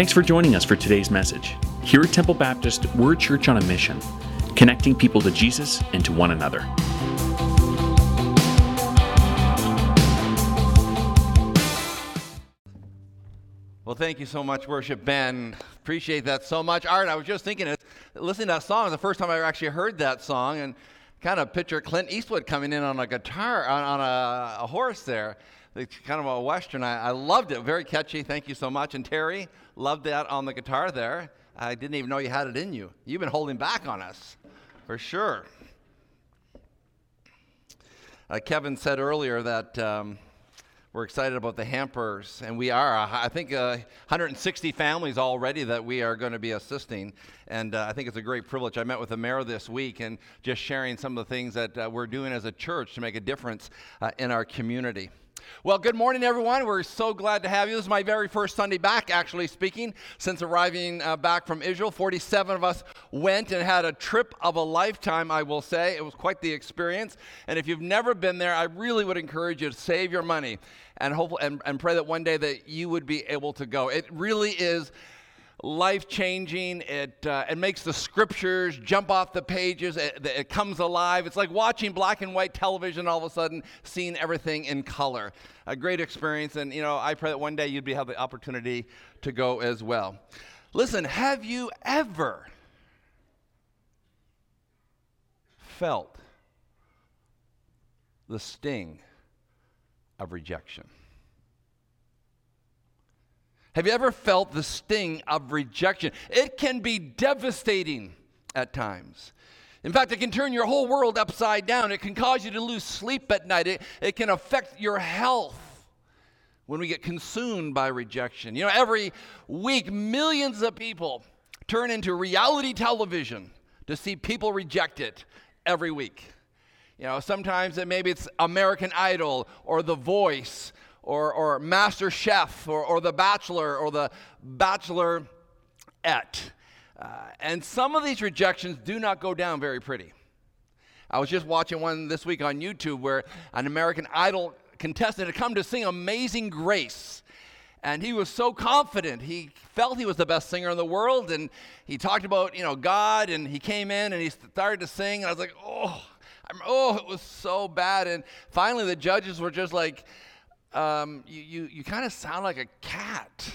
Thanks for joining us for today's message. Here at Temple Baptist, we're a church on a mission, connecting people to Jesus and to one another. Well, thank you so much, Worship Ben. Appreciate that so much. Art, I was just thinking, listening to that song, the first time I ever actually heard that song, and kind of picture Clint Eastwood coming in on a guitar, on, a, a, horse there. It's kind of a western. I, I, loved it. Very catchy. Thank you so much. And Terry, loved that on the guitar there. I didn't even know you had it in you. You've been holding back on us, for sure. Uh, Kevin said earlier that. Um, we're excited about the hampers, and we are. I think uh, 160 families already that we are going to be assisting, and uh, I think it's a great privilege. I met with the mayor this week and just sharing some of the things that uh, we're doing as a church to make a difference uh, in our community. Well, good morning, everyone. We're so glad to have you. This is my very first Sunday back, actually speaking, since arriving uh, back from Israel. 47 of us went and had a trip of a lifetime, I will say. It was quite the experience. And if you've never been there, I really would encourage you to save your money and hope and, and pray that one day that you would be able to go. It really is life changing. It, uh, it makes the scriptures jump off the pages. It, it, comes alive. It's like watching black and white television all of a sudden, seeing everything in color. A great experience. And, you know, I pray that one day you'd be, have the opportunity to go as well. Listen, have you ever felt the sting of rejection? Have you ever felt the sting of rejection? It can be devastating at times. In fact, it can turn your whole world upside down. It can cause you to lose sleep at night. It, it can affect your health when we get consumed by rejection. You know, every week, millions of people turn into reality television to see people rejected every week. You know, sometimes it, maybe it's American Idol or The Voice or, or Master Chef or, or The Bachelor or The Bachelorette. Uh, and some of these rejections do not go down very pretty. I was just watching one this week on YouTube where an American Idol contestant had come to sing Amazing Grace. And he was so confident. He felt he was the best singer in the world. And he talked about, you know, God. And he came in and he started to sing. And I was like, oh, I'm, oh, it was so bad. And finally, the judges were just like, um, you, you, you kind of sound like a cat,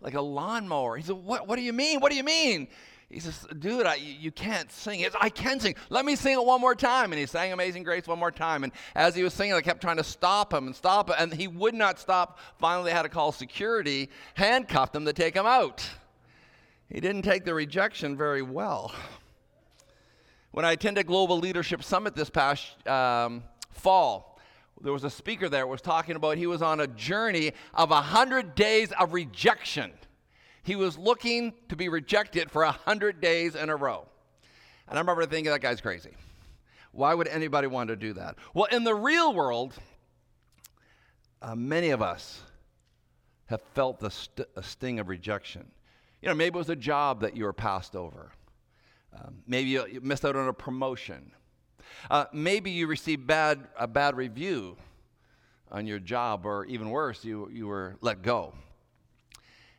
like a lawnmower. He said, what, what do you mean? What do you mean? He says, dude, I, you can't sing. Says, I can sing. Let me sing it one more time. And he sang Amazing Grace one more time. And as he was singing, I kept trying to stop him and stop him. And he would not stop. Finally, they had to call security, handcuffed him to take him out. He didn't take the rejection very well. When I attended Global Leadership Summit this past um, fall, there was a speaker there was talking about he was on a journey of 100 days of rejection. He was looking to be rejected for 100 days in a row. And I remember thinking, that guy's crazy. Why would anybody want to do that? Well, in the real world, uh, many of us have felt the st- sting of rejection. You know, maybe it was a job that you were passed over. Um, maybe you, you missed out on a promotion. Uh, maybe you received bad, a bad review on your job, or even worse, you, you were let go.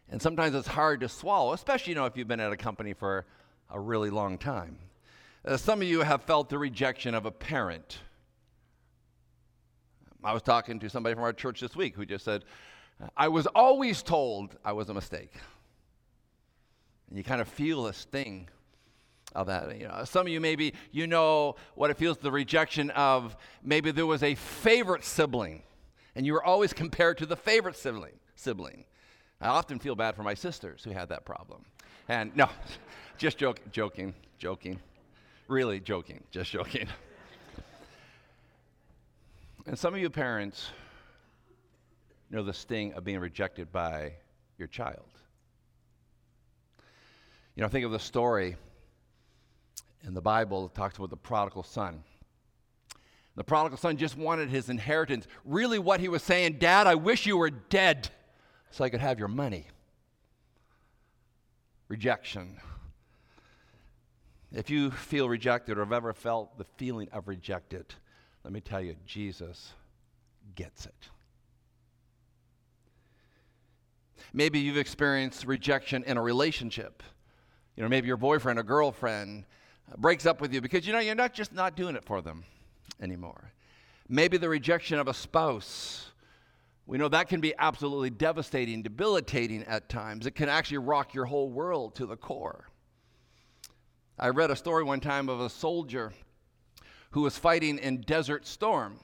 And sometimes it's hard to swallow, especially you know, if you've been at a company for a really long time. Uh, some of you have felt the rejection of a parent. I was talking to somebody from our church this week who just said, I was always told I was a mistake. And you kind of feel a sting of that. You know, some of you maybe you know what it feels the rejection of maybe there was a favorite sibling, and you were always compared to the favorite sibling. Sibling. I often feel bad for my sisters who had that problem. And no, just joke, joking, joking, really joking, just joking. and some of you parents know the sting of being rejected by your child. You know, think of the story in the Bible, it talks about the prodigal son. The prodigal son just wanted his inheritance. Really, what he was saying, Dad, I wish you were dead so I could have your money. Rejection. If you feel rejected or have ever felt the feeling of rejected, let me tell you, Jesus gets it. Maybe you've experienced rejection in a relationship. You know, maybe your boyfriend or girlfriend breaks up with you because you know you're not just not doing it for them anymore. Maybe the rejection of a spouse. We know that can be absolutely devastating, debilitating at times. It can actually rock your whole world to the core. I read a story one time of a soldier who was fighting in Desert Storm.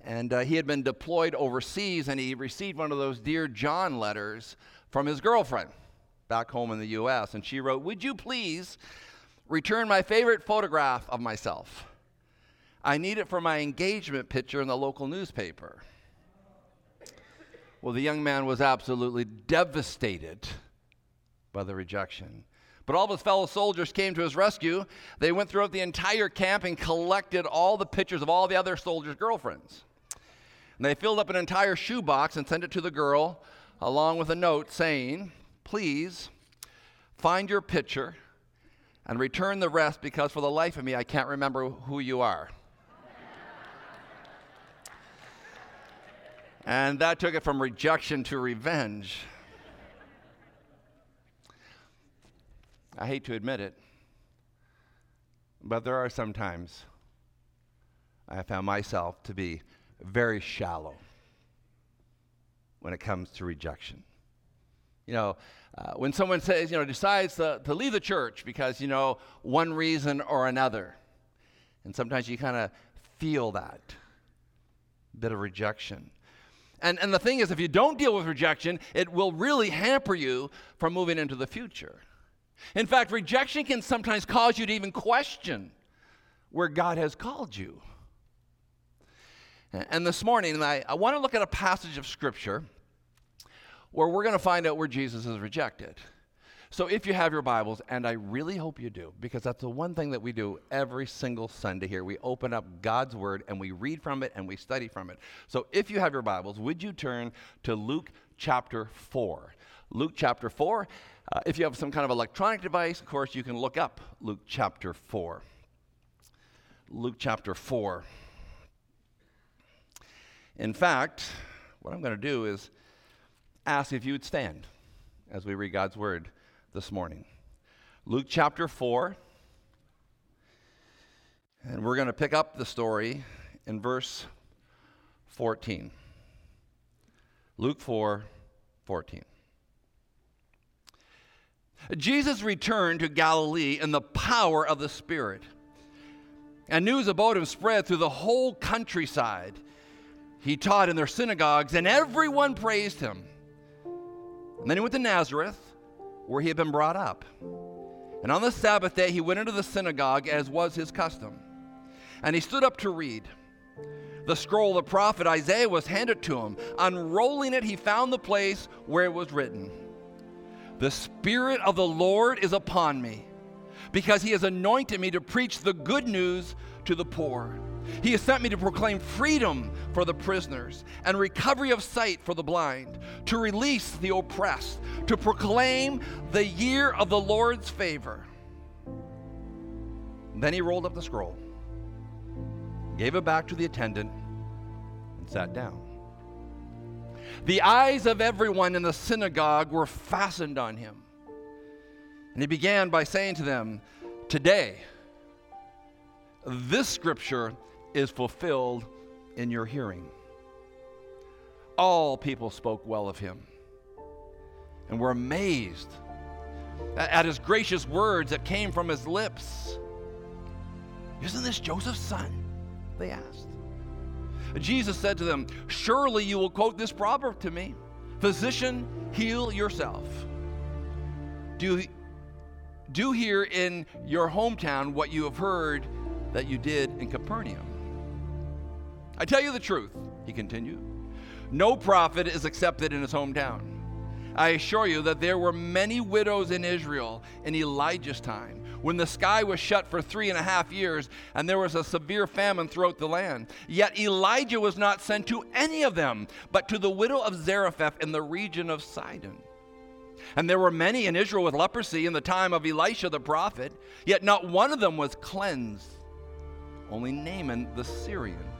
And uh, he had been deployed overseas and he received one of those Dear John letters from his girlfriend back home in the U.S. And she wrote, Would you please return my favorite photograph of myself? I need it for my engagement picture in the local newspaper. Well, the young man was absolutely devastated by the rejection. But all of his fellow soldiers came to his rescue. They went throughout the entire camp and collected all the pictures of all the other soldiers' girlfriends. And they filled up an entire shoebox and sent it to the girl, along with a note saying, Please find your picture and return the rest because for the life of me, I can't remember who you are. and that took it from rejection to revenge. I hate to admit it, but there are some times I have found myself to be very shallow when it comes to rejection. You know, uh, when someone says, you know, decides to, to leave the church because, you know, one reason or another, and sometimes you kind of feel that bit of rejection. And, and the thing is, if you don't deal with rejection, it will really hamper you from moving into the future. In fact, rejection can sometimes cause you to even question where God has called you. And this morning, I, I want to look at a passage of Scripture where we're going to find out where Jesus is rejected. So if you have your Bibles, and I really hope you do, because that's the one thing that we do every single Sunday here. We open up God's Word and we read from it and we study from it. So if you have your Bibles, would you turn to Luke chapter 4? Luke chapter 4. Uh, if you have some kind of electronic device, of course, you can look up Luke chapter 4. Luke chapter 4. In fact, what I'm going to do is ask if you would stand as we read God's word this morning. Luke chapter 4. And we're going to pick up the story in verse 14. Luke 4 14. Jesus returned to Galilee in the power of the Spirit. And news about him spread through the whole countryside. He taught in their synagogues, and everyone praised him. And then he went to Nazareth, where he had been brought up. And on the Sabbath day, he went into the synagogue, as was his custom. And he stood up to read. The scroll of the prophet Isaiah was handed to him. Unrolling it, he found the place where it was written The Spirit of the Lord is upon me, because he has anointed me to preach the good news to the poor. He has sent me to proclaim freedom for the prisoners and recovery of sight for the blind, to release the oppressed, to proclaim the year of the Lord's favor. Then he rolled up the scroll, gave it back to the attendant, and sat down. The eyes of everyone in the synagogue were fastened on him. And he began by saying to them, Today, this scripture is fulfilled in your hearing. All people spoke well of him and were amazed at his gracious words that came from his lips. Isn't this Joseph's son? They asked. Jesus said to them, Surely you will quote this proverb to me Physician, heal yourself. Do, do here in your hometown what you have heard that you did in Capernaum. I tell you the truth, he continued. No prophet is accepted in his hometown. I assure you that there were many widows in Israel in Elijah's time, when the sky was shut for three and a half years and there was a severe famine throughout the land. Yet Elijah was not sent to any of them, but to the widow of Zarephath in the region of Sidon. And there were many in Israel with leprosy in the time of Elisha the prophet, yet not one of them was cleansed, only Naaman the Syrian.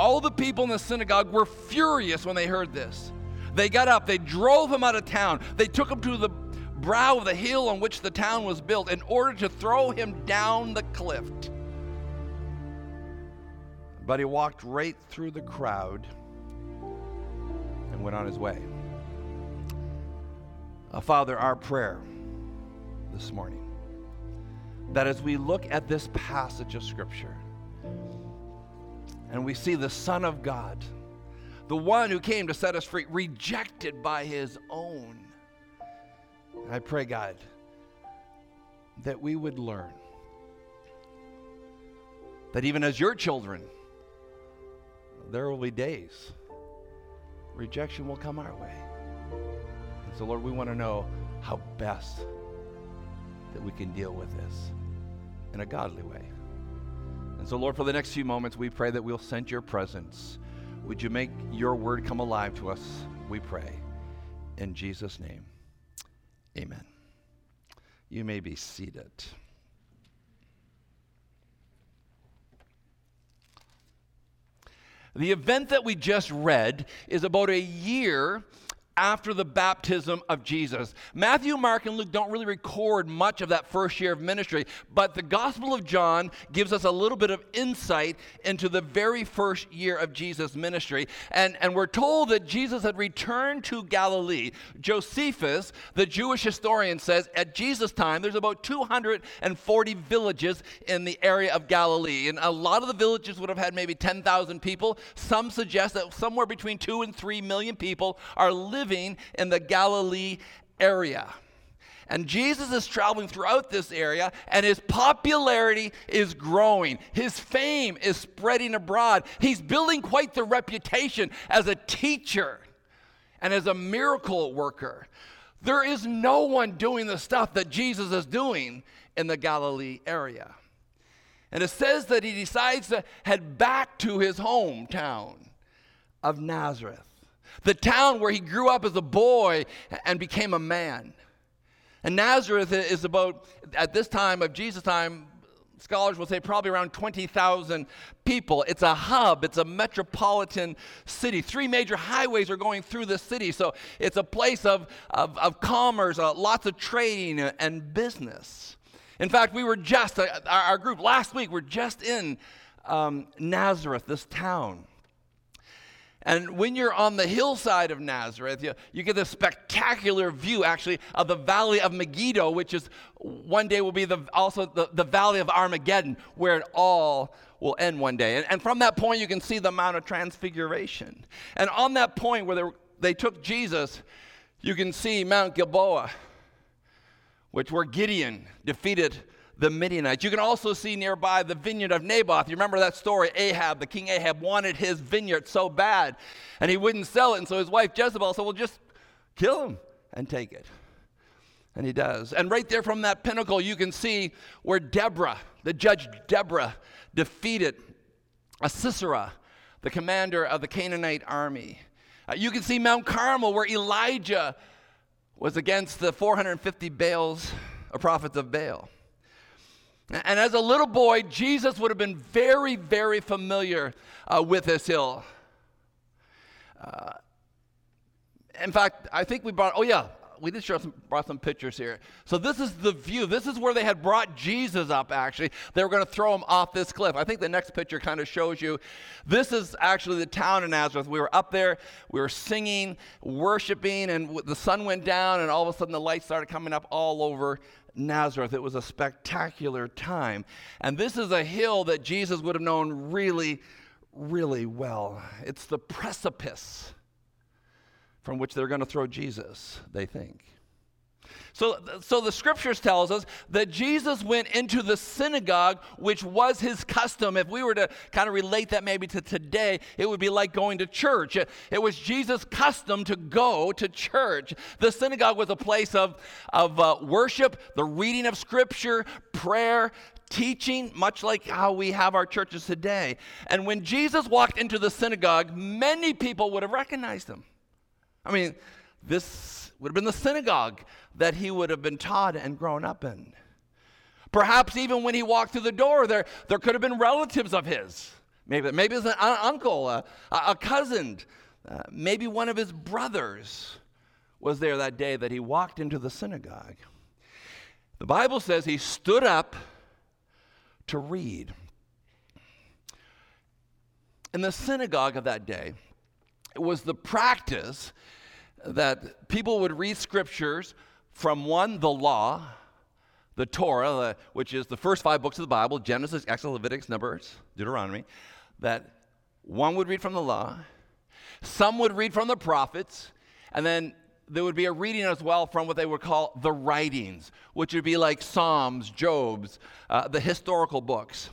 All the people in the synagogue were furious when they heard this. They got up, they drove him out of town, they took him to the brow of the hill on which the town was built in order to throw him down the cliff. But he walked right through the crowd and went on his way. Uh, Father, our prayer this morning that as we look at this passage of Scripture and we see the Son of God, the one who came to set us free, rejected by his own, I pray, God, that we would learn that even as your children, there will be days rejection will come our way. And so, Lord, we want to know how best that we can deal with this in a godly way. And so, Lord, for the next few moments, we pray that we'll sense your presence. Would you make your word come alive to us? We pray. In Jesus' name, amen. You may be seated. The event that we just read is about a year after the baptism of Jesus. Matthew, Mark, and Luke don't really record much of that first year of ministry, but the Gospel of John gives us a little bit of insight into the very first year of Jesus' ministry. And, and we're told that Jesus had returned to Galilee. Josephus, the Jewish historian, says at Jesus' time there's about 240 villages in the area of Galilee. And a lot of the villages would have had maybe 10,000 people. Some suggest that somewhere between 2 and 3 million people are living living in the Galilee area. And Jesus is traveling throughout this area, and his popularity is growing. His fame is spreading abroad. He's building quite the reputation as a teacher and as a miracle worker. There is no one doing the stuff that Jesus is doing in the Galilee area. And it says that he decides to head back to his hometown of Nazareth the town where he grew up as a boy and became a man. And Nazareth is about, at this time of Jesus' time, scholars will say probably around 20,000 people. It's a hub, it's a metropolitan city. Three major highways are going through the city, so it's a place of, of, of commerce, uh, lots of trading and business. In fact, we were just, uh, our, group last week, we're just in um, Nazareth, this town. And when you're on the hillside of Nazareth, you, you, get this spectacular view, actually, of the valley of Megiddo, which is one day will be the, also the, the valley of Armageddon, where it all will end one day. And, and from that point, you can see the Mount of Transfiguration. And on that point where they, they took Jesus, you can see Mount Gilboa, which where Gideon defeated the Midianites. You can also see nearby the vineyard of Naboth. You remember that story? Ahab, the king Ahab, wanted his vineyard so bad, and he wouldn't sell it. And so his wife Jezebel said, Well, just kill him and take it. And he does. And right there from that pinnacle, you can see where Deborah, the judge Deborah, defeated a Sisera, the commander of the Canaanite army. Uh, you can see Mount Carmel, where Elijah was against the 450 Baals, prophets of Baal. And as a little boy, Jesus would have been very, very familiar uh, with this hill. Uh, in fact, I think we brought, oh yeah, we did show some, brought some pictures here. So this is the view. This is where they had brought Jesus up, actually. They were going to throw him off this cliff. I think the next picture kind of shows you. This is actually the town of Nazareth. We were up there, we were singing, worshiping, and the sun went down, and all of a sudden the lights started coming up all over Nazareth. It was a spectacular time. And this is a hill that Jesus would have known really, really well. It's the precipice from which they're going to throw Jesus, they think. So, so the scriptures tells us that Jesus went into the synagogue, which was his custom. If we were to kind of relate that maybe to today, it would be like going to church. It, was Jesus' custom to go to church. The synagogue was a place of, of uh, worship, the reading of scripture, prayer, teaching, much like how we have our churches today. And when Jesus walked into the synagogue, many people would have recognized him. I mean, this would have been the synagogue that he would have been taught and grown up in. Perhaps even when he walked through the door, there, there could have been relatives of his. Maybe, maybe an uncle, a, a cousin Uh, maybe one of his brothers was there that day that he walked into the synagogue. The Bible says he stood up to read. In the synagogue of that day, it was the practice that people would read scriptures from one, the law, the Torah, which is the first five books of the Bible Genesis, Exodus, Leviticus, Numbers, Deuteronomy that one would read from the law, some would read from the prophets, and then there would be a reading as well from what they would call the writings, which would be like Psalms, Job's, uh, the historical books.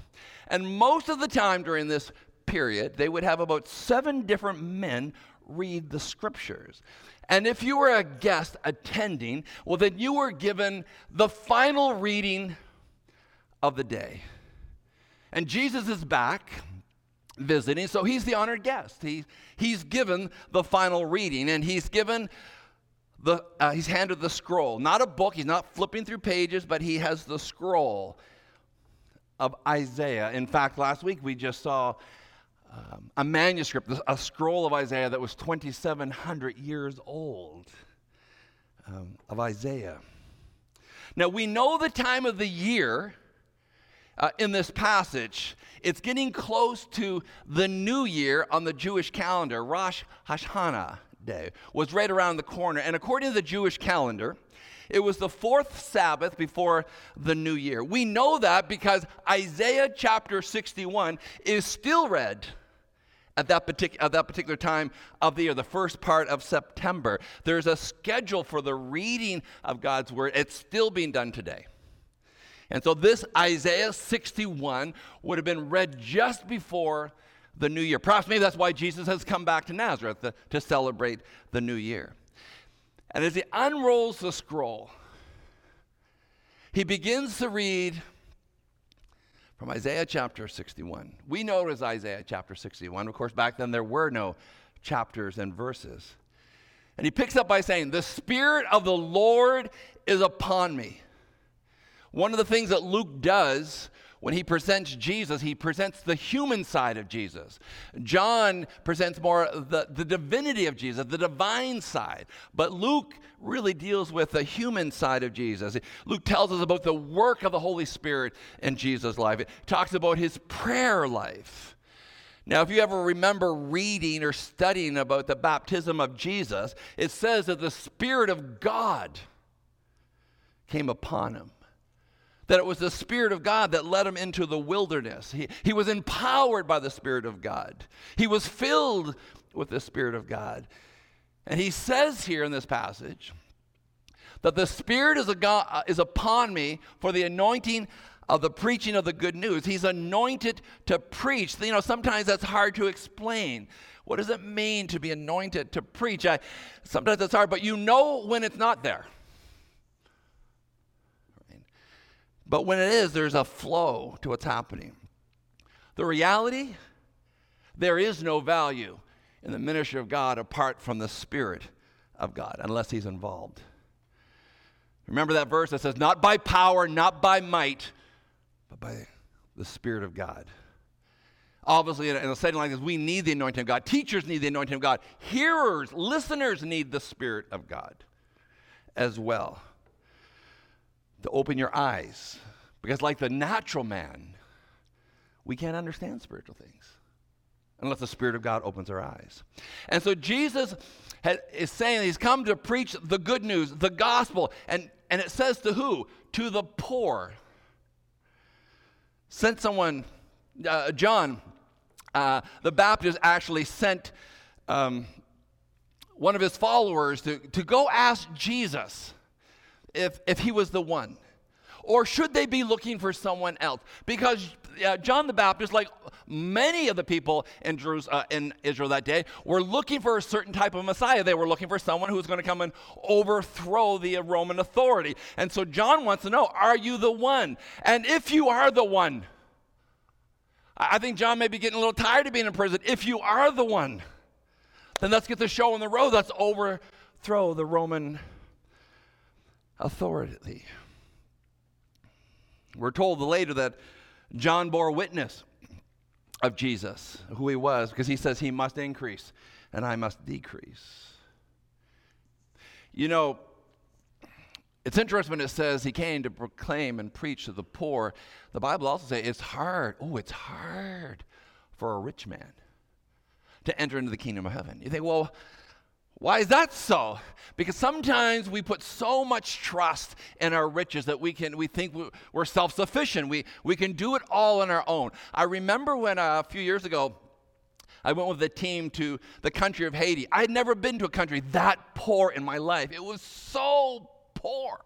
And most of the time during this period, they would have about seven different men read the scriptures. And if you were a guest attending, well, then you were given the final reading of the day. And Jesus is back visiting, so he's the honored guest. He, he's given the final reading, and he's given the, uh, he's handed the scroll. Not a book, he's not flipping through pages, but he has the scroll of Isaiah. In fact, last week we just saw um, a manuscript, a scroll of Isaiah that was 2,700 years old um, of Isaiah. Now we know the time of the year uh, in this passage. It's getting close to the new year on the Jewish calendar. Rosh Hashanah Day was right around the corner. And according to the Jewish calendar, it was the fourth Sabbath before the new year. We know that because Isaiah chapter 61 is still read at that, partic- at that particular time of the year, the first part of September. There's a schedule for the reading of God's word. It's still being done today. And so this Isaiah 61 would have been read just before the new year. Perhaps maybe that's why Jesus has come back to Nazareth to, to celebrate the new year. And as he unrolls the scroll, he begins to read from Isaiah chapter 61. We know it as Isaiah chapter 61. Of course, back then there were no chapters and verses. And he picks up by saying, The Spirit of the Lord is upon me one of the things that Luke does when he presents Jesus, he presents the human side of Jesus. John presents more the, the divinity of Jesus, the divine side. But Luke really deals with the human side of Jesus. Luke tells us about the work of the Holy Spirit in Jesus' life, it talks about his prayer life. Now, if you ever remember reading or studying about the baptism of Jesus, it says that the Spirit of God came upon him that it was the Spirit of God that led him into the wilderness. He, he was empowered by the Spirit of God, he was filled with the Spirit of God. And he says here in this passage that the Spirit is, God, uh, is upon me for the anointing of the preaching of the good news. He's anointed to preach. You know, sometimes that's hard to explain. What does it mean to be anointed to preach? I, sometimes it's hard, but you know when it's not there. But when it is, there's a flow to what's happening. The reality, there is no value in the ministry of God apart from the Spirit of God, unless He's involved. Remember that verse that says, Not by power, not by might, but by the Spirit of God. Obviously, in a setting like this, we need the anointing of God. Teachers need the anointing of God. Hearers, listeners need the Spirit of God as well to open your eyes. Because, like the natural man, we can't understand spiritual things unless the Spirit of God opens our eyes. And so, Jesus had, is saying he's come to preach the good news, the gospel. And, and it says to who? To the poor. Sent someone, uh, John uh, the Baptist actually sent um, one of his followers to, to go ask Jesus if, if he was the one? Or should they be looking for someone else? Because uh, John the Baptist, like many of the people in, uh, in Israel that day, were looking for a certain type of Messiah. They were looking for someone who was going to come and overthrow the Roman authority. And so John wants to know are you the one? And if you are the one, I think John may be getting a little tired of being in prison. If you are the one, then let's get the show on the road. Let's overthrow the Roman authority. We're told later that John bore witness of Jesus, who he was, because he says he must increase and I must decrease. You know, it's interesting when it says he came to proclaim and preach to the poor. The Bible also says it's hard. Oh, it's hard for a rich man to enter into the kingdom of heaven. You think, well, why is that so? Because sometimes we put so much trust in our riches that we can we think we're self-sufficient. We we can do it all on our own. I remember when uh, a few years ago I went with a team to the country of Haiti. I had never been to a country that poor in my life. It was so poor.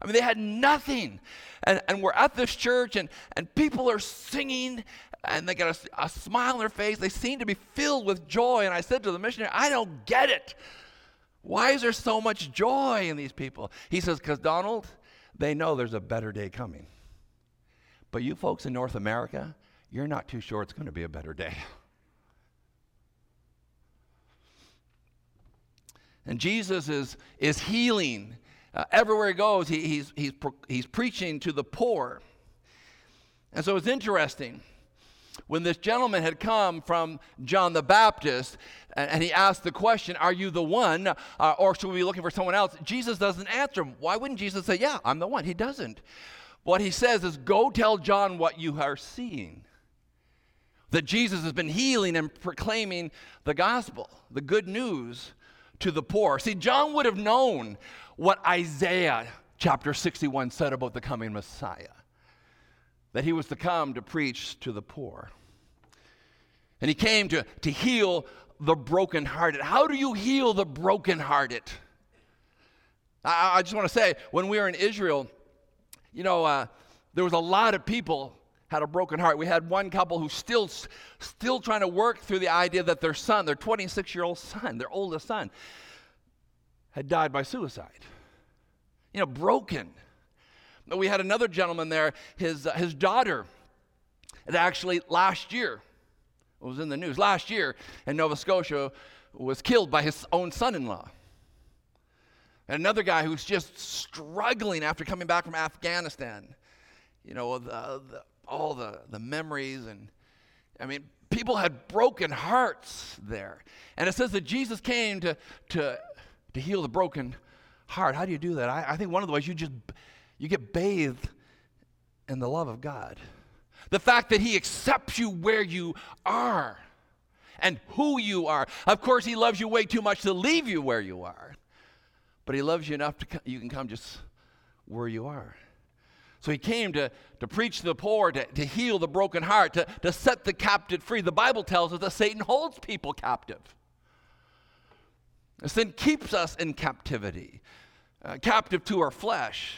I mean, they had nothing. And, and we're at this church, and, and people are singing, and they got a, a smile on their face. They seem to be filled with joy. And I said to the missionary, I don't get it. Why is there so much joy in these people? He says, Because, Donald, they know there's a better day coming. But you folks in North America, you're not too sure it's going to be a better day. And Jesus is, is healing. Uh, everywhere he goes, he, he's, he's, he's preaching to the poor. And so it's interesting. When this gentleman had come from John the Baptist and, he asked the question, Are you the one? Uh, or should we be looking for someone else? Jesus doesn't answer him. Why wouldn't Jesus say, Yeah, I'm the one? He doesn't. What he says is, Go tell John what you are seeing. That Jesus has been healing and proclaiming the gospel, the good news to the poor. See, John would have known what Isaiah chapter 61 said about the coming Messiah that he was to come to preach to the poor. And he came to, to heal the brokenhearted. How do you heal the brokenhearted? I, I just want to say, when we were in Israel, you know, uh, there was a lot of people had a broken heart. We had one couple who's still, still trying to work through the idea that their son, their 26 year old son, their oldest son, had died by suicide. You know, broken. We had another gentleman there, his, uh, his daughter, had actually last year, it was in the news, last year in Nova Scotia, was killed by his own son in law. And another guy who's just struggling after coming back from Afghanistan. You know, the, the all the, the memories and I mean, people had broken hearts there. And it says that Jesus came to, to, to heal the broken heart. How do you do that? I, I think one of the ways you just you get bathed in the love of God. The fact that He accepts you where you are and who you are. Of course, He loves you way too much to leave you where you are, but He loves you enough to come, you can come just where you are. So he came to, to preach to the poor, to, to heal the broken heart, to, to set the captive free. The Bible tells us that Satan holds people captive. Sin keeps us in captivity, uh, captive to our flesh.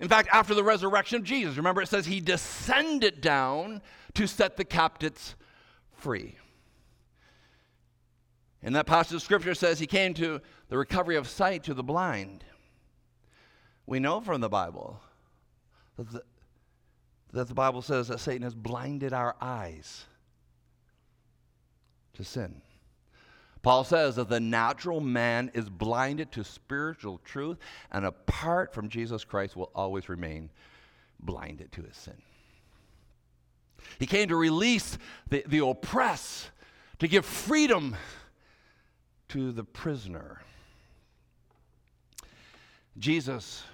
In fact, after the resurrection of Jesus, remember it says he descended down to set the captives free. And that passage of scripture says he came to the recovery of sight to the blind. We know from the Bible that the, that the Bible says that Satan has blinded our eyes to sin. Paul says that the natural man is blinded to spiritual truth, and apart from Jesus Christ, will always remain blinded to his sin. He came to release the, the oppressed, to give freedom to the prisoner. Jesus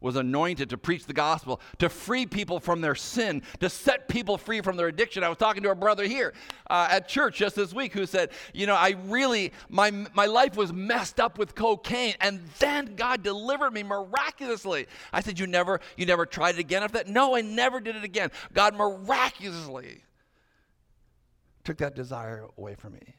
was anointed to preach the gospel, to free people from their sin, to set people free from their addiction. I was talking to a brother here uh, at church just this week who said, You know, I really, my, my life was messed up with cocaine, and then God delivered me miraculously. I said, You never, you never tried it again after that? No, I never did it again. God miraculously took that desire away from me.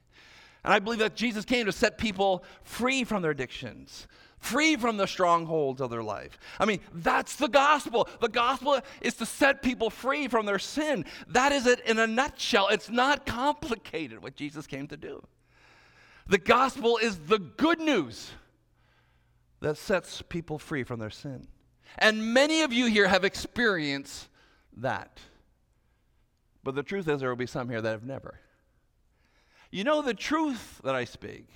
And I believe that Jesus came to set people free from their addictions, free from the strongholds of their life. I mean, that's the gospel. The gospel is to set people free from their sin. That is it in a nutshell. It's not complicated what Jesus came to do. The gospel is the good news that sets people free from their sin. And many of you here have experienced that. But the truth is, there will be some here that have never. You know the truth that I speak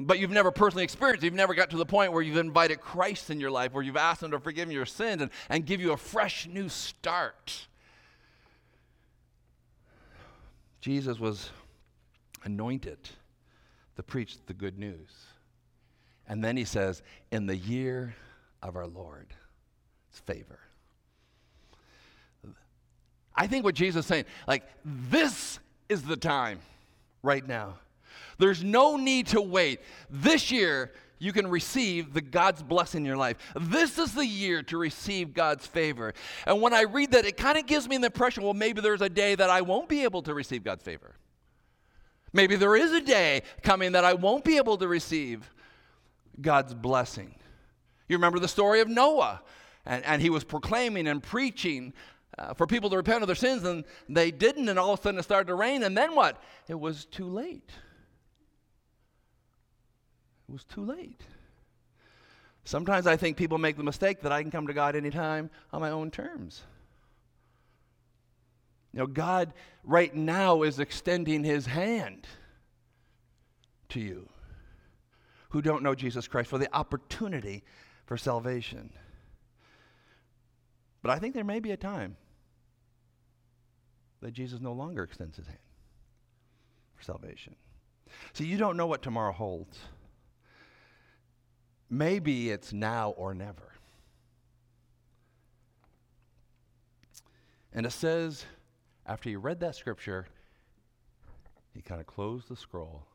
but you've never personally experienced. You've never got to the point where you've invited Christ in your life, where you've asked Him to forgive your sins and, and give you a fresh new start. Jesus was anointed to preach the good news. And then he says, in the year of our Lord, it's favor. I think what Jesus is saying, like, this is the time right now. There's no need to wait. This year, you can receive the God's blessing in your life. This is the year to receive God's favor. And when I read that, it kind of gives me the impression, well, maybe there's a day that I won't be able to receive God's favor. Maybe there is a day coming that I won't be able to receive God's blessing. You remember the story of Noah, and, and he was proclaiming and preaching uh, for people to repent of their sins, and they didn't, and all of a sudden it started to rain, and then what? It was too late. It was too late. Sometimes I think people make the mistake that I can come to God anytime on my own terms. You know, God right now is extending his hand to you who don't know Jesus Christ for the opportunity for salvation. But I think there may be a time that Jesus no longer extends his hand for salvation. See, you don't know what tomorrow holds. Maybe it's now or never. And it says, after he read that scripture, he kind of closed the scroll,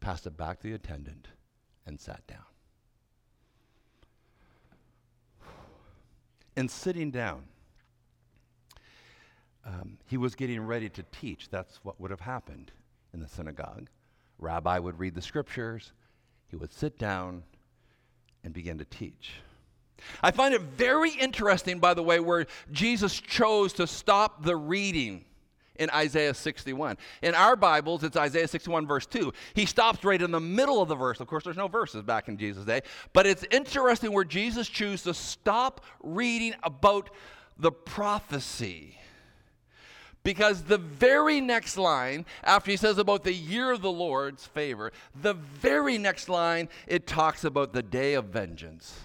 passed it back to the attendant, and sat down. In sitting down, um, he was getting ready to teach. That's what would have happened in the synagogue. Rabbi would read the scriptures, he would sit down, and begin to teach. I find it very interesting, by the way, where Jesus chose to stop the reading in Isaiah 61. In our Bibles, it's Isaiah 61, verse 2. He stops right in the middle of the verse. Of course, there's no verses back in Jesus' day, but it's interesting where Jesus chose to stop reading about the prophecy. Because the very next line, after he says about the year of the Lord's favor, the very next line, it talks about the day of vengeance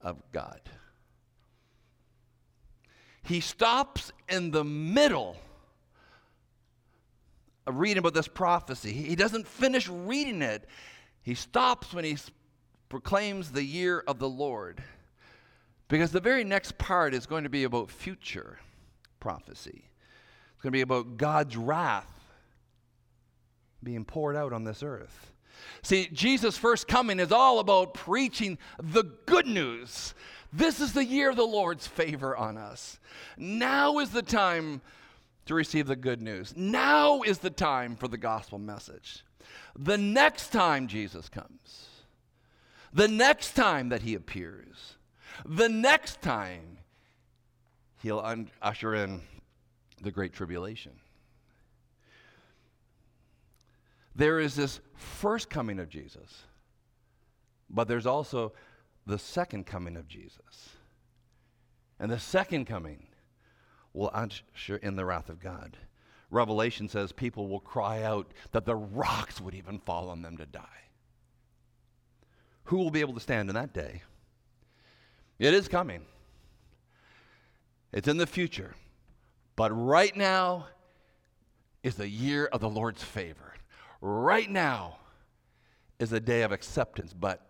of God. He stops in the middle of reading about this prophecy. He doesn't finish reading it. He stops when he proclaims the year of the Lord. Because the very next part is going to be about future prophecy. It's going to be about God's wrath being poured out on this earth. See, Jesus' first coming is all about preaching the good news. This is the year of the Lord's favor on us. Now is the time to receive the good news. Now is the time for the gospel message. The next time Jesus comes, the next time that he appears, the next time he'll un- usher in the Great Tribulation. There is this first coming of Jesus, but there's also the second coming of Jesus. And the second coming will usher in the wrath of God. Revelation says people will cry out that the rocks would even fall on them to die. Who will be able to stand in that day? It is coming. It's in the future. But right now is the year of the Lord's favor. Right now is a day of acceptance. But,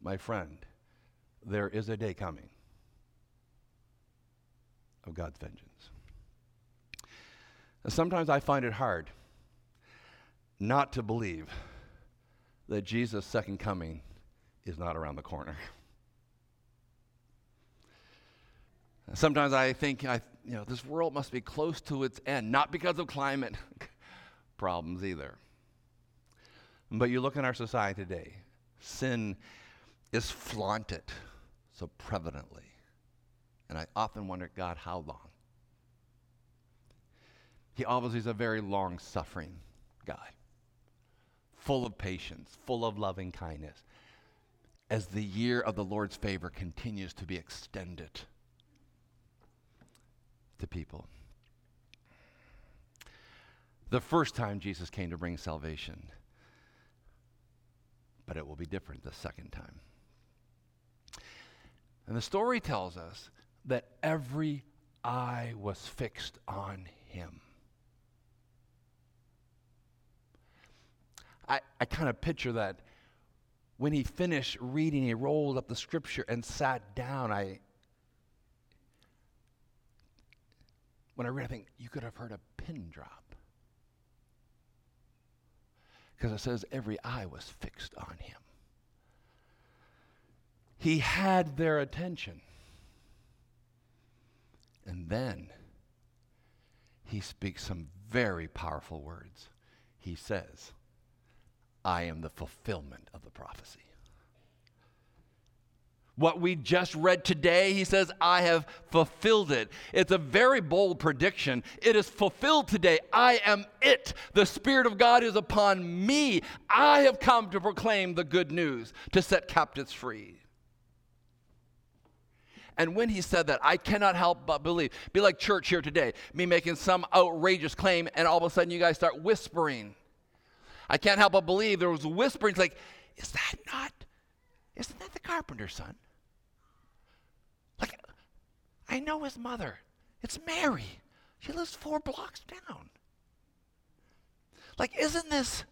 my friend, there is a day coming of God's vengeance. And sometimes I find it hard not to believe that Jesus' second coming is not around the corner. Sometimes I think, I, you know, this world must be close to its end, not because of climate problems either. But you look in our society today, sin is flaunted so prevalently. And I often wonder, God, how long? He obviously is a very long suffering guy, full of patience, full of loving kindness. As the year of the Lord's favor continues to be extended to people. The first time Jesus came to bring salvation, but it will be different the second time. And the story tells us that every eye was fixed on him. I, I kind of picture that when he finished reading, he rolled up the scripture and sat down. I, when I read, I think you could have heard a pin drop. Because it says every eye was fixed on him. He had their attention. And then he speaks some very powerful words. He says, I am the fulfillment of the prophecy. What we just read today, he says, I have fulfilled it. It's a very bold prediction. It is fulfilled today. I am it. The Spirit of God is upon me. I have come to proclaim the good news, to set captives free. And when he said that, I cannot help but believe. Be like church here today, me making some outrageous claim, and all of a sudden you guys start whispering. I can't help but believe there was whispering. Like, is that not, isn't that the carpenter's son? I know his mother. It's Mary. She lives four blocks down. Like, isn't this,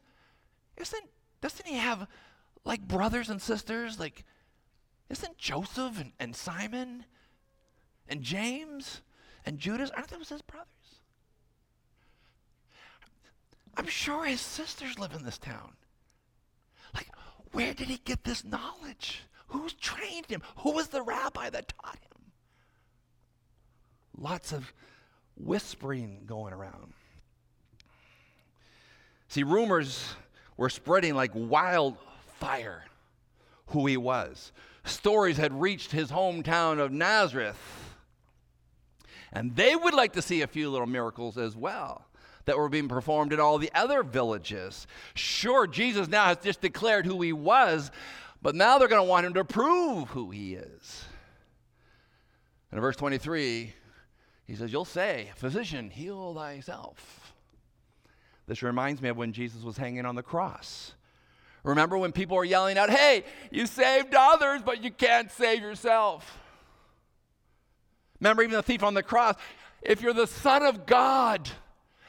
isn't, doesn't he have like brothers and sisters? Like, isn't Joseph and, and Simon and James and Judas, aren't those his brothers? I'm sure his sisters live in this town. Like, where did he get this knowledge? Who's trained him? Who was the rabbi that taught him? Lots of whispering going around. See, rumors were spreading like wildfire who he was. Stories had reached his hometown of Nazareth. And they would like to see a few little miracles as well that were being performed in all the other villages. Sure, Jesus now has just declared who he was, but now they're going to want him to prove who he is. And in verse 23, he says, You'll say, Physician, heal thyself. This reminds me of when Jesus was hanging on the cross. Remember when people were yelling out, Hey, you saved others, but you can't save yourself? Remember even the thief on the cross, if you're the Son of God,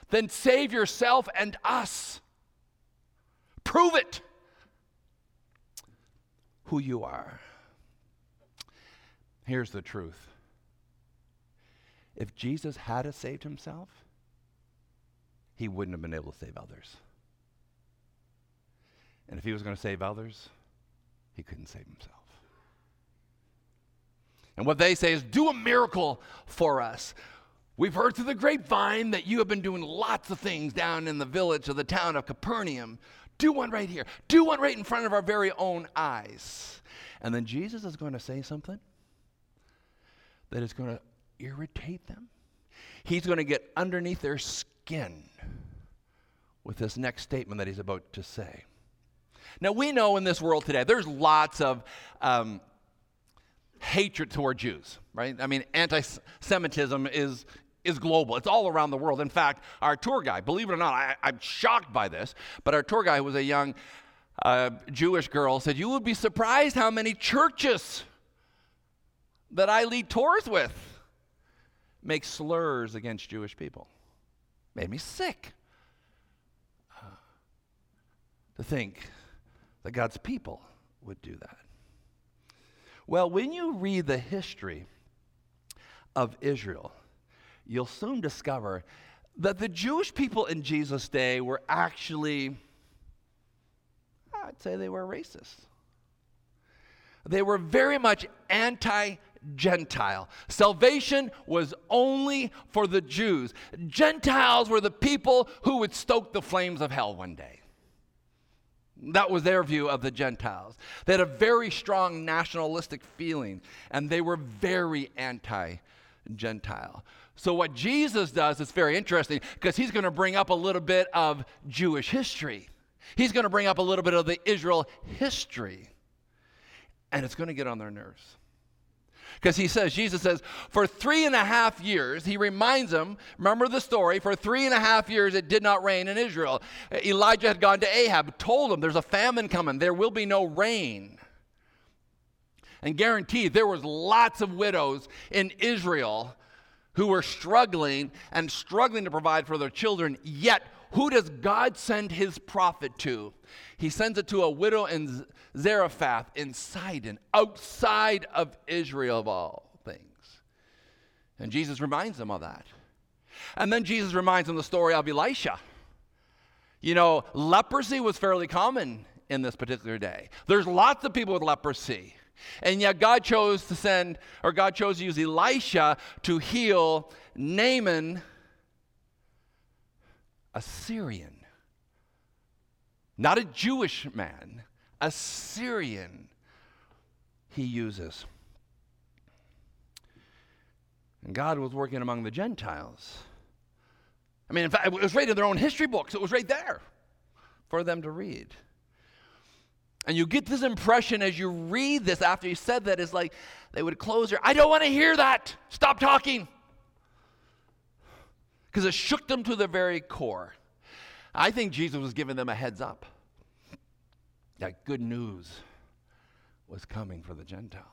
then save yourself and us. Prove it who you are. Here's the truth if Jesus had saved himself, he wouldn't have been able to save others. And if he was going to save others, he couldn't save himself. And what they say is, do a miracle for us. We've heard through the grapevine that you have been doing lots of things down in the village of the town of Capernaum. Do one right here. Do one right in front of our very own eyes. And then Jesus is going to say something that is going to irritate them. He's going to get underneath their skin with this next statement that he's about to say. Now, we know in this world today, there's lots of um, hatred toward Jews, right? I mean, anti Semitism is, is global. It's all around the world. In fact, our tour guide, believe it or not, I, am shocked by this, but our tour guide was a young uh, Jewish girl, said, You would be surprised how many churches that I lead tours with make slurs against Jewish people. Made me sick to think that God's people would do that. Well, when you read the history of Israel, you'll soon discover that the Jewish people in Jesus' day were actually, I'd say they were racist. They were very much anti Gentile. Salvation was only for the Jews. Gentiles were the people who would stoke the flames of hell one day. That was their view of the Gentiles. They had a very strong nationalistic feeling, and they were very anti Gentile. So, what Jesus does is very interesting because he's going to bring up a little bit of Jewish history. He's going to bring up a little bit of the Israel history, and it's going to get on their nerves. Because he says, Jesus says, for three and a half years, he reminds them, remember the story, for three and a half years it did not rain in Israel. Elijah had gone to Ahab, told him there's a famine coming, there will be no rain. And guaranteed, there was lots of widows in Israel who were struggling and struggling to provide for their children, yet Who does God send his prophet to? He sends it to a widow in Zarephath in Sidon, outside of Israel of all things. And Jesus reminds them of that. And then Jesus reminds them the story of Elisha. You know, leprosy was fairly common in this particular day. There's lots of people with leprosy. And yet God chose to send, or God chose to use Elisha to heal Naaman, a Syrian. Not a Jewish man, a Syrian he uses. And God was working among the Gentiles. I mean, in fact, it was right in their own history books, it was right there for them to read. And you get this impression as you read this after he said that, is like they would close their, I don't want to hear that. Stop talking. Because it shook them to the very core. I think Jesus was giving them a heads up that good news was coming for the Gentiles.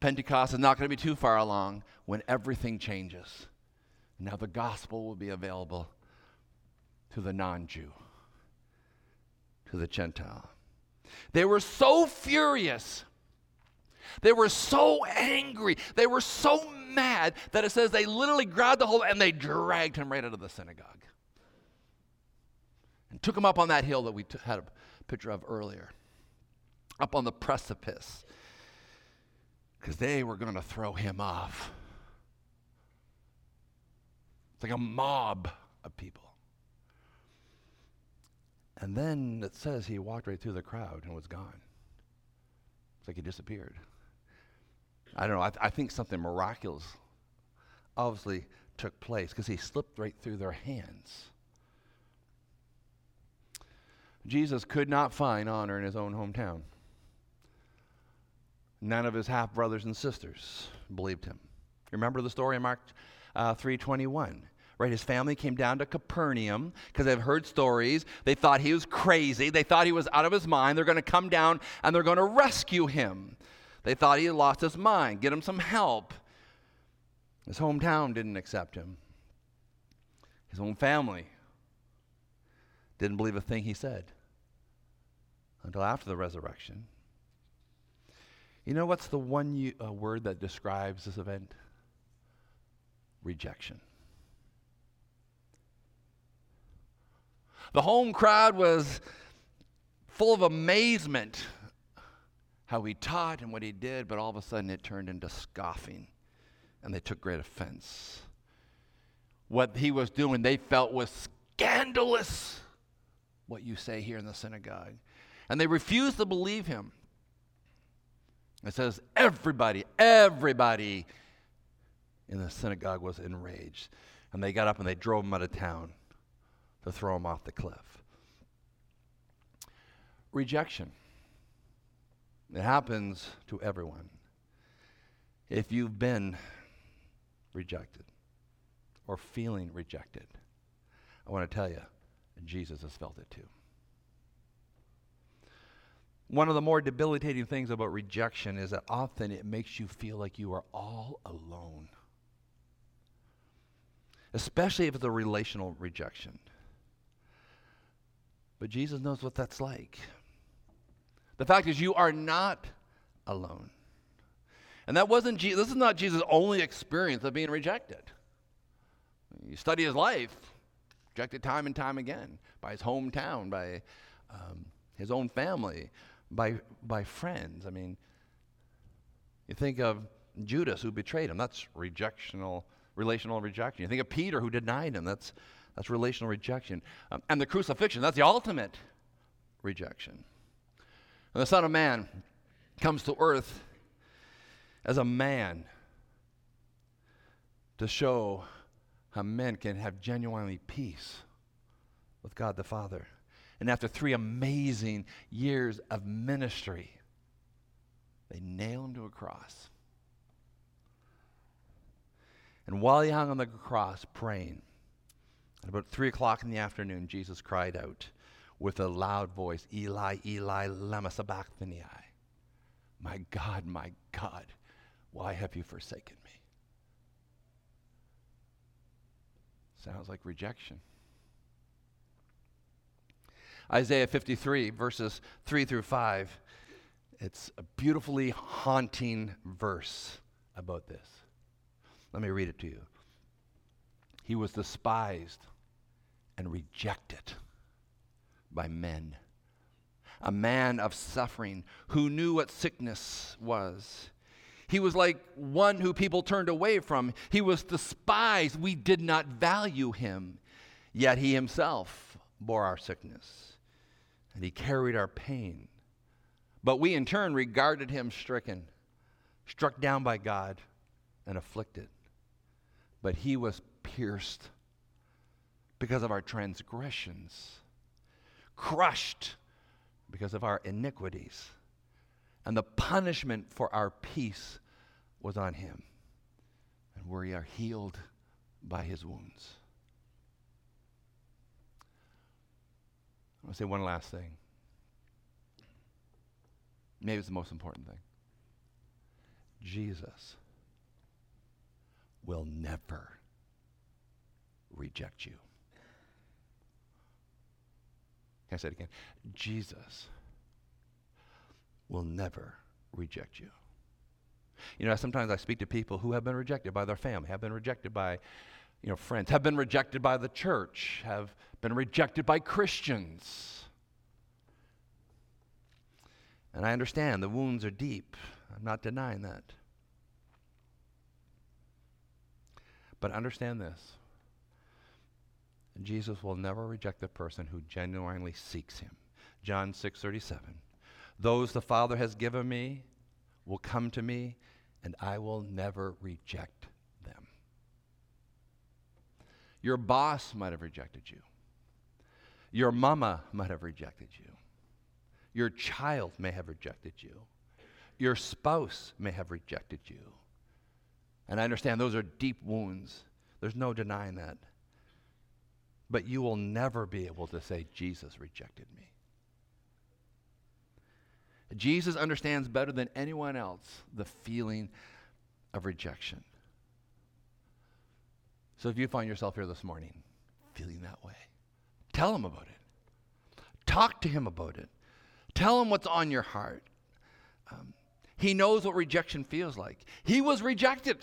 Pentecost is not going to be too far along when everything changes. Now the gospel will be available to the non Jew to the Gentile. They were so furious. They were so angry. They were so mad that it says they literally grabbed the whole and they dragged him right out of the synagogue and took him up on that hill that we t- had a picture of earlier, up on the precipice, because they were going to throw him off. It's like a mob of people. And then it says he walked right through the crowd and was gone. It's like he disappeared. I don't know. I, th- I think something miraculous obviously took place because he slipped right through their hands. Jesus could not find honor in his own hometown. None of his half brothers and sisters believed him. Remember the story in Mark uh, 3:21 right? His family came down to Capernaum because they've heard stories. They thought he was crazy. They thought he was out of his mind. They're going to come down and they're going to rescue him. They thought he had lost his mind, get him some help. His hometown didn't accept him. His own family didn't believe a thing he said until after the resurrection. You know what's the one uh, word that describes this event? Rejection. The home crowd was full of amazement how he taught and what he did, but all of a sudden it turned into scoffing, and they took great offense. What he was doing, they felt was scandalous, what you say here in the synagogue. And they refused to believe him. It says, everybody, everybody in the synagogue was enraged. And they got up and they drove him out of town to throw him off the cliff. Rejection. It happens to everyone. If you've been rejected or feeling rejected, I want to tell you, Jesus has felt it too. One of the more debilitating things about rejection is that often it makes you feel like you are all alone, especially if it's a relational rejection. But Jesus knows what that's like. The fact is, you are not alone. And that wasn't Jesus, this is not Jesus' only experience of being rejected. You study his life, rejected time and time again by his hometown, by um, his own family, by, by friends. I mean, you think of Judas who betrayed him, that's rejectional, relational rejection. You think of Peter who denied him, that's that's relational rejection. Um, and the crucifixion, that's the ultimate rejection. And the Son of Man comes to earth as a man to show how men can have genuinely peace with God the Father. And after three amazing years of ministry, they nail him to a cross. And while he hung on the cross praying, at about three o'clock in the afternoon, Jesus cried out with a loud voice, Eli, Eli, lama sabachthani. My God, my God, why have you forsaken me? Sounds like rejection. Isaiah 53, verses 3 through 5. It's a beautifully haunting verse about this. Let me read it to you. He was despised and rejected by men, a man of suffering who knew what sickness was. He was like one who people turned away from. He was despised. We did not value him. Yet he himself bore our sickness and he carried our pain. But we in turn regarded him stricken, struck down by God, and afflicted. But he was pierced because of our transgressions, crushed because of our iniquities. And the punishment for our peace was on him. And we are healed by his wounds. I want to say one last thing. Maybe it's the most important thing. Jesus will never reject you. Can I say it again? Jesus will never reject you. You know, sometimes I speak to people who have been rejected by their family, have been rejected by, you know, friends, have been rejected by the church, have been rejected by Christians. And I understand the wounds are deep. I'm not denying that. But understand this. Jesus will never reject the person who genuinely seeks him. John 6:37. Those the Father has given me will come to me, and I will never reject. Your boss might have rejected you. Your mama might have rejected you. Your child may have rejected you. Your spouse may have rejected you. And I understand those are deep wounds. There's no denying that. But you will never be able to say, Jesus rejected me. Jesus understands better than anyone else the feeling of rejection. So if you find yourself here this morning feeling that way, tell him about it. Talk to him about it. Tell him what's on your heart. Um, he knows what rejection feels like. He was rejected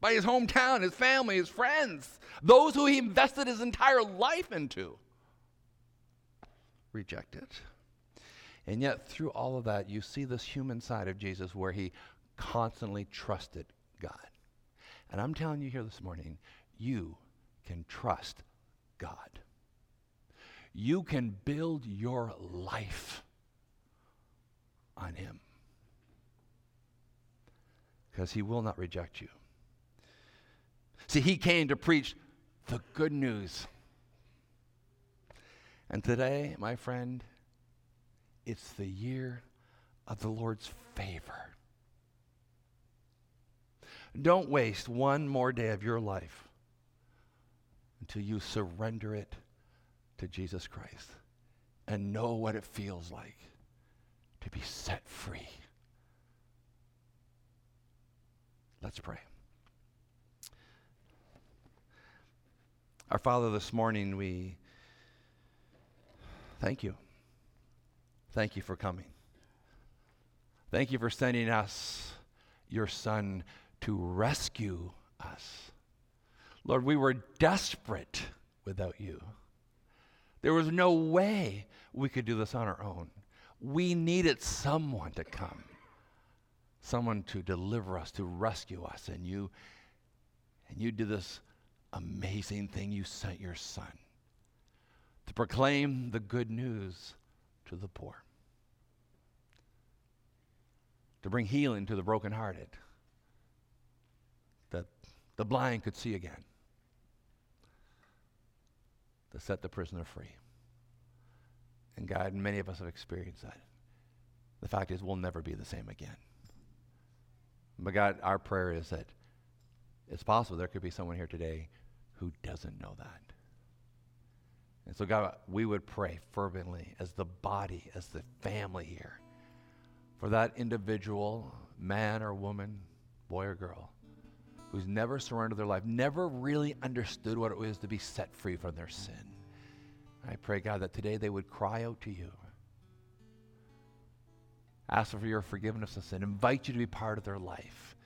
by his hometown, his family, his friends, those who he invested his entire life into. Rejected. And yet, through all of that, you see this human side of Jesus where he constantly trusted God. And I'm telling you here this morning, you can trust God. You can build your life on him because he will not reject you. See, he came to preach the good news. And today, my friend, it's the year of the Lord's favor. Don't waste one more day of your life until you surrender it to Jesus Christ and know what it feels like to be set free. Let's pray. Our Father, this morning we thank you. Thank you for coming. Thank you for sending us, your Son, to rescue us. Lord, we were desperate without you. There was no way we could do this on our own. We needed someone to come, someone to deliver us, to rescue us. And you, and you did this amazing thing. You sent your son to proclaim the good news to the poor to bring healing to the brokenhearted, that the blind could see again, to set the prisoner free. And God, many of us have experienced that. The fact is, we'll never be the same again. But God, our prayer is that it's possible there could be someone here today who doesn't know that. And so, God, we would pray fervently as the body, as the family here for that individual, man or woman, boy or girl, who's never surrendered their life, never really understood what it was to be set free from their sin. I pray, God, that today they would cry out to you. Ask for your forgiveness of sin. Invite you to be part of their life.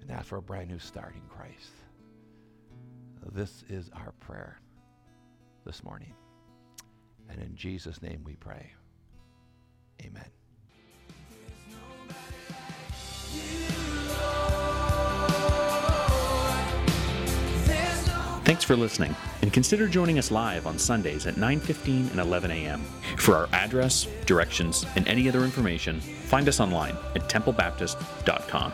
And ask for a brand new start in Christ. This is our prayer this morning. And in Jesus' name we pray. Amen. Thanks for listening, and consider joining us live on Sundays at 9:15 and 11 a.m. For our address, directions, and any other information, find us online at templebaptist.com.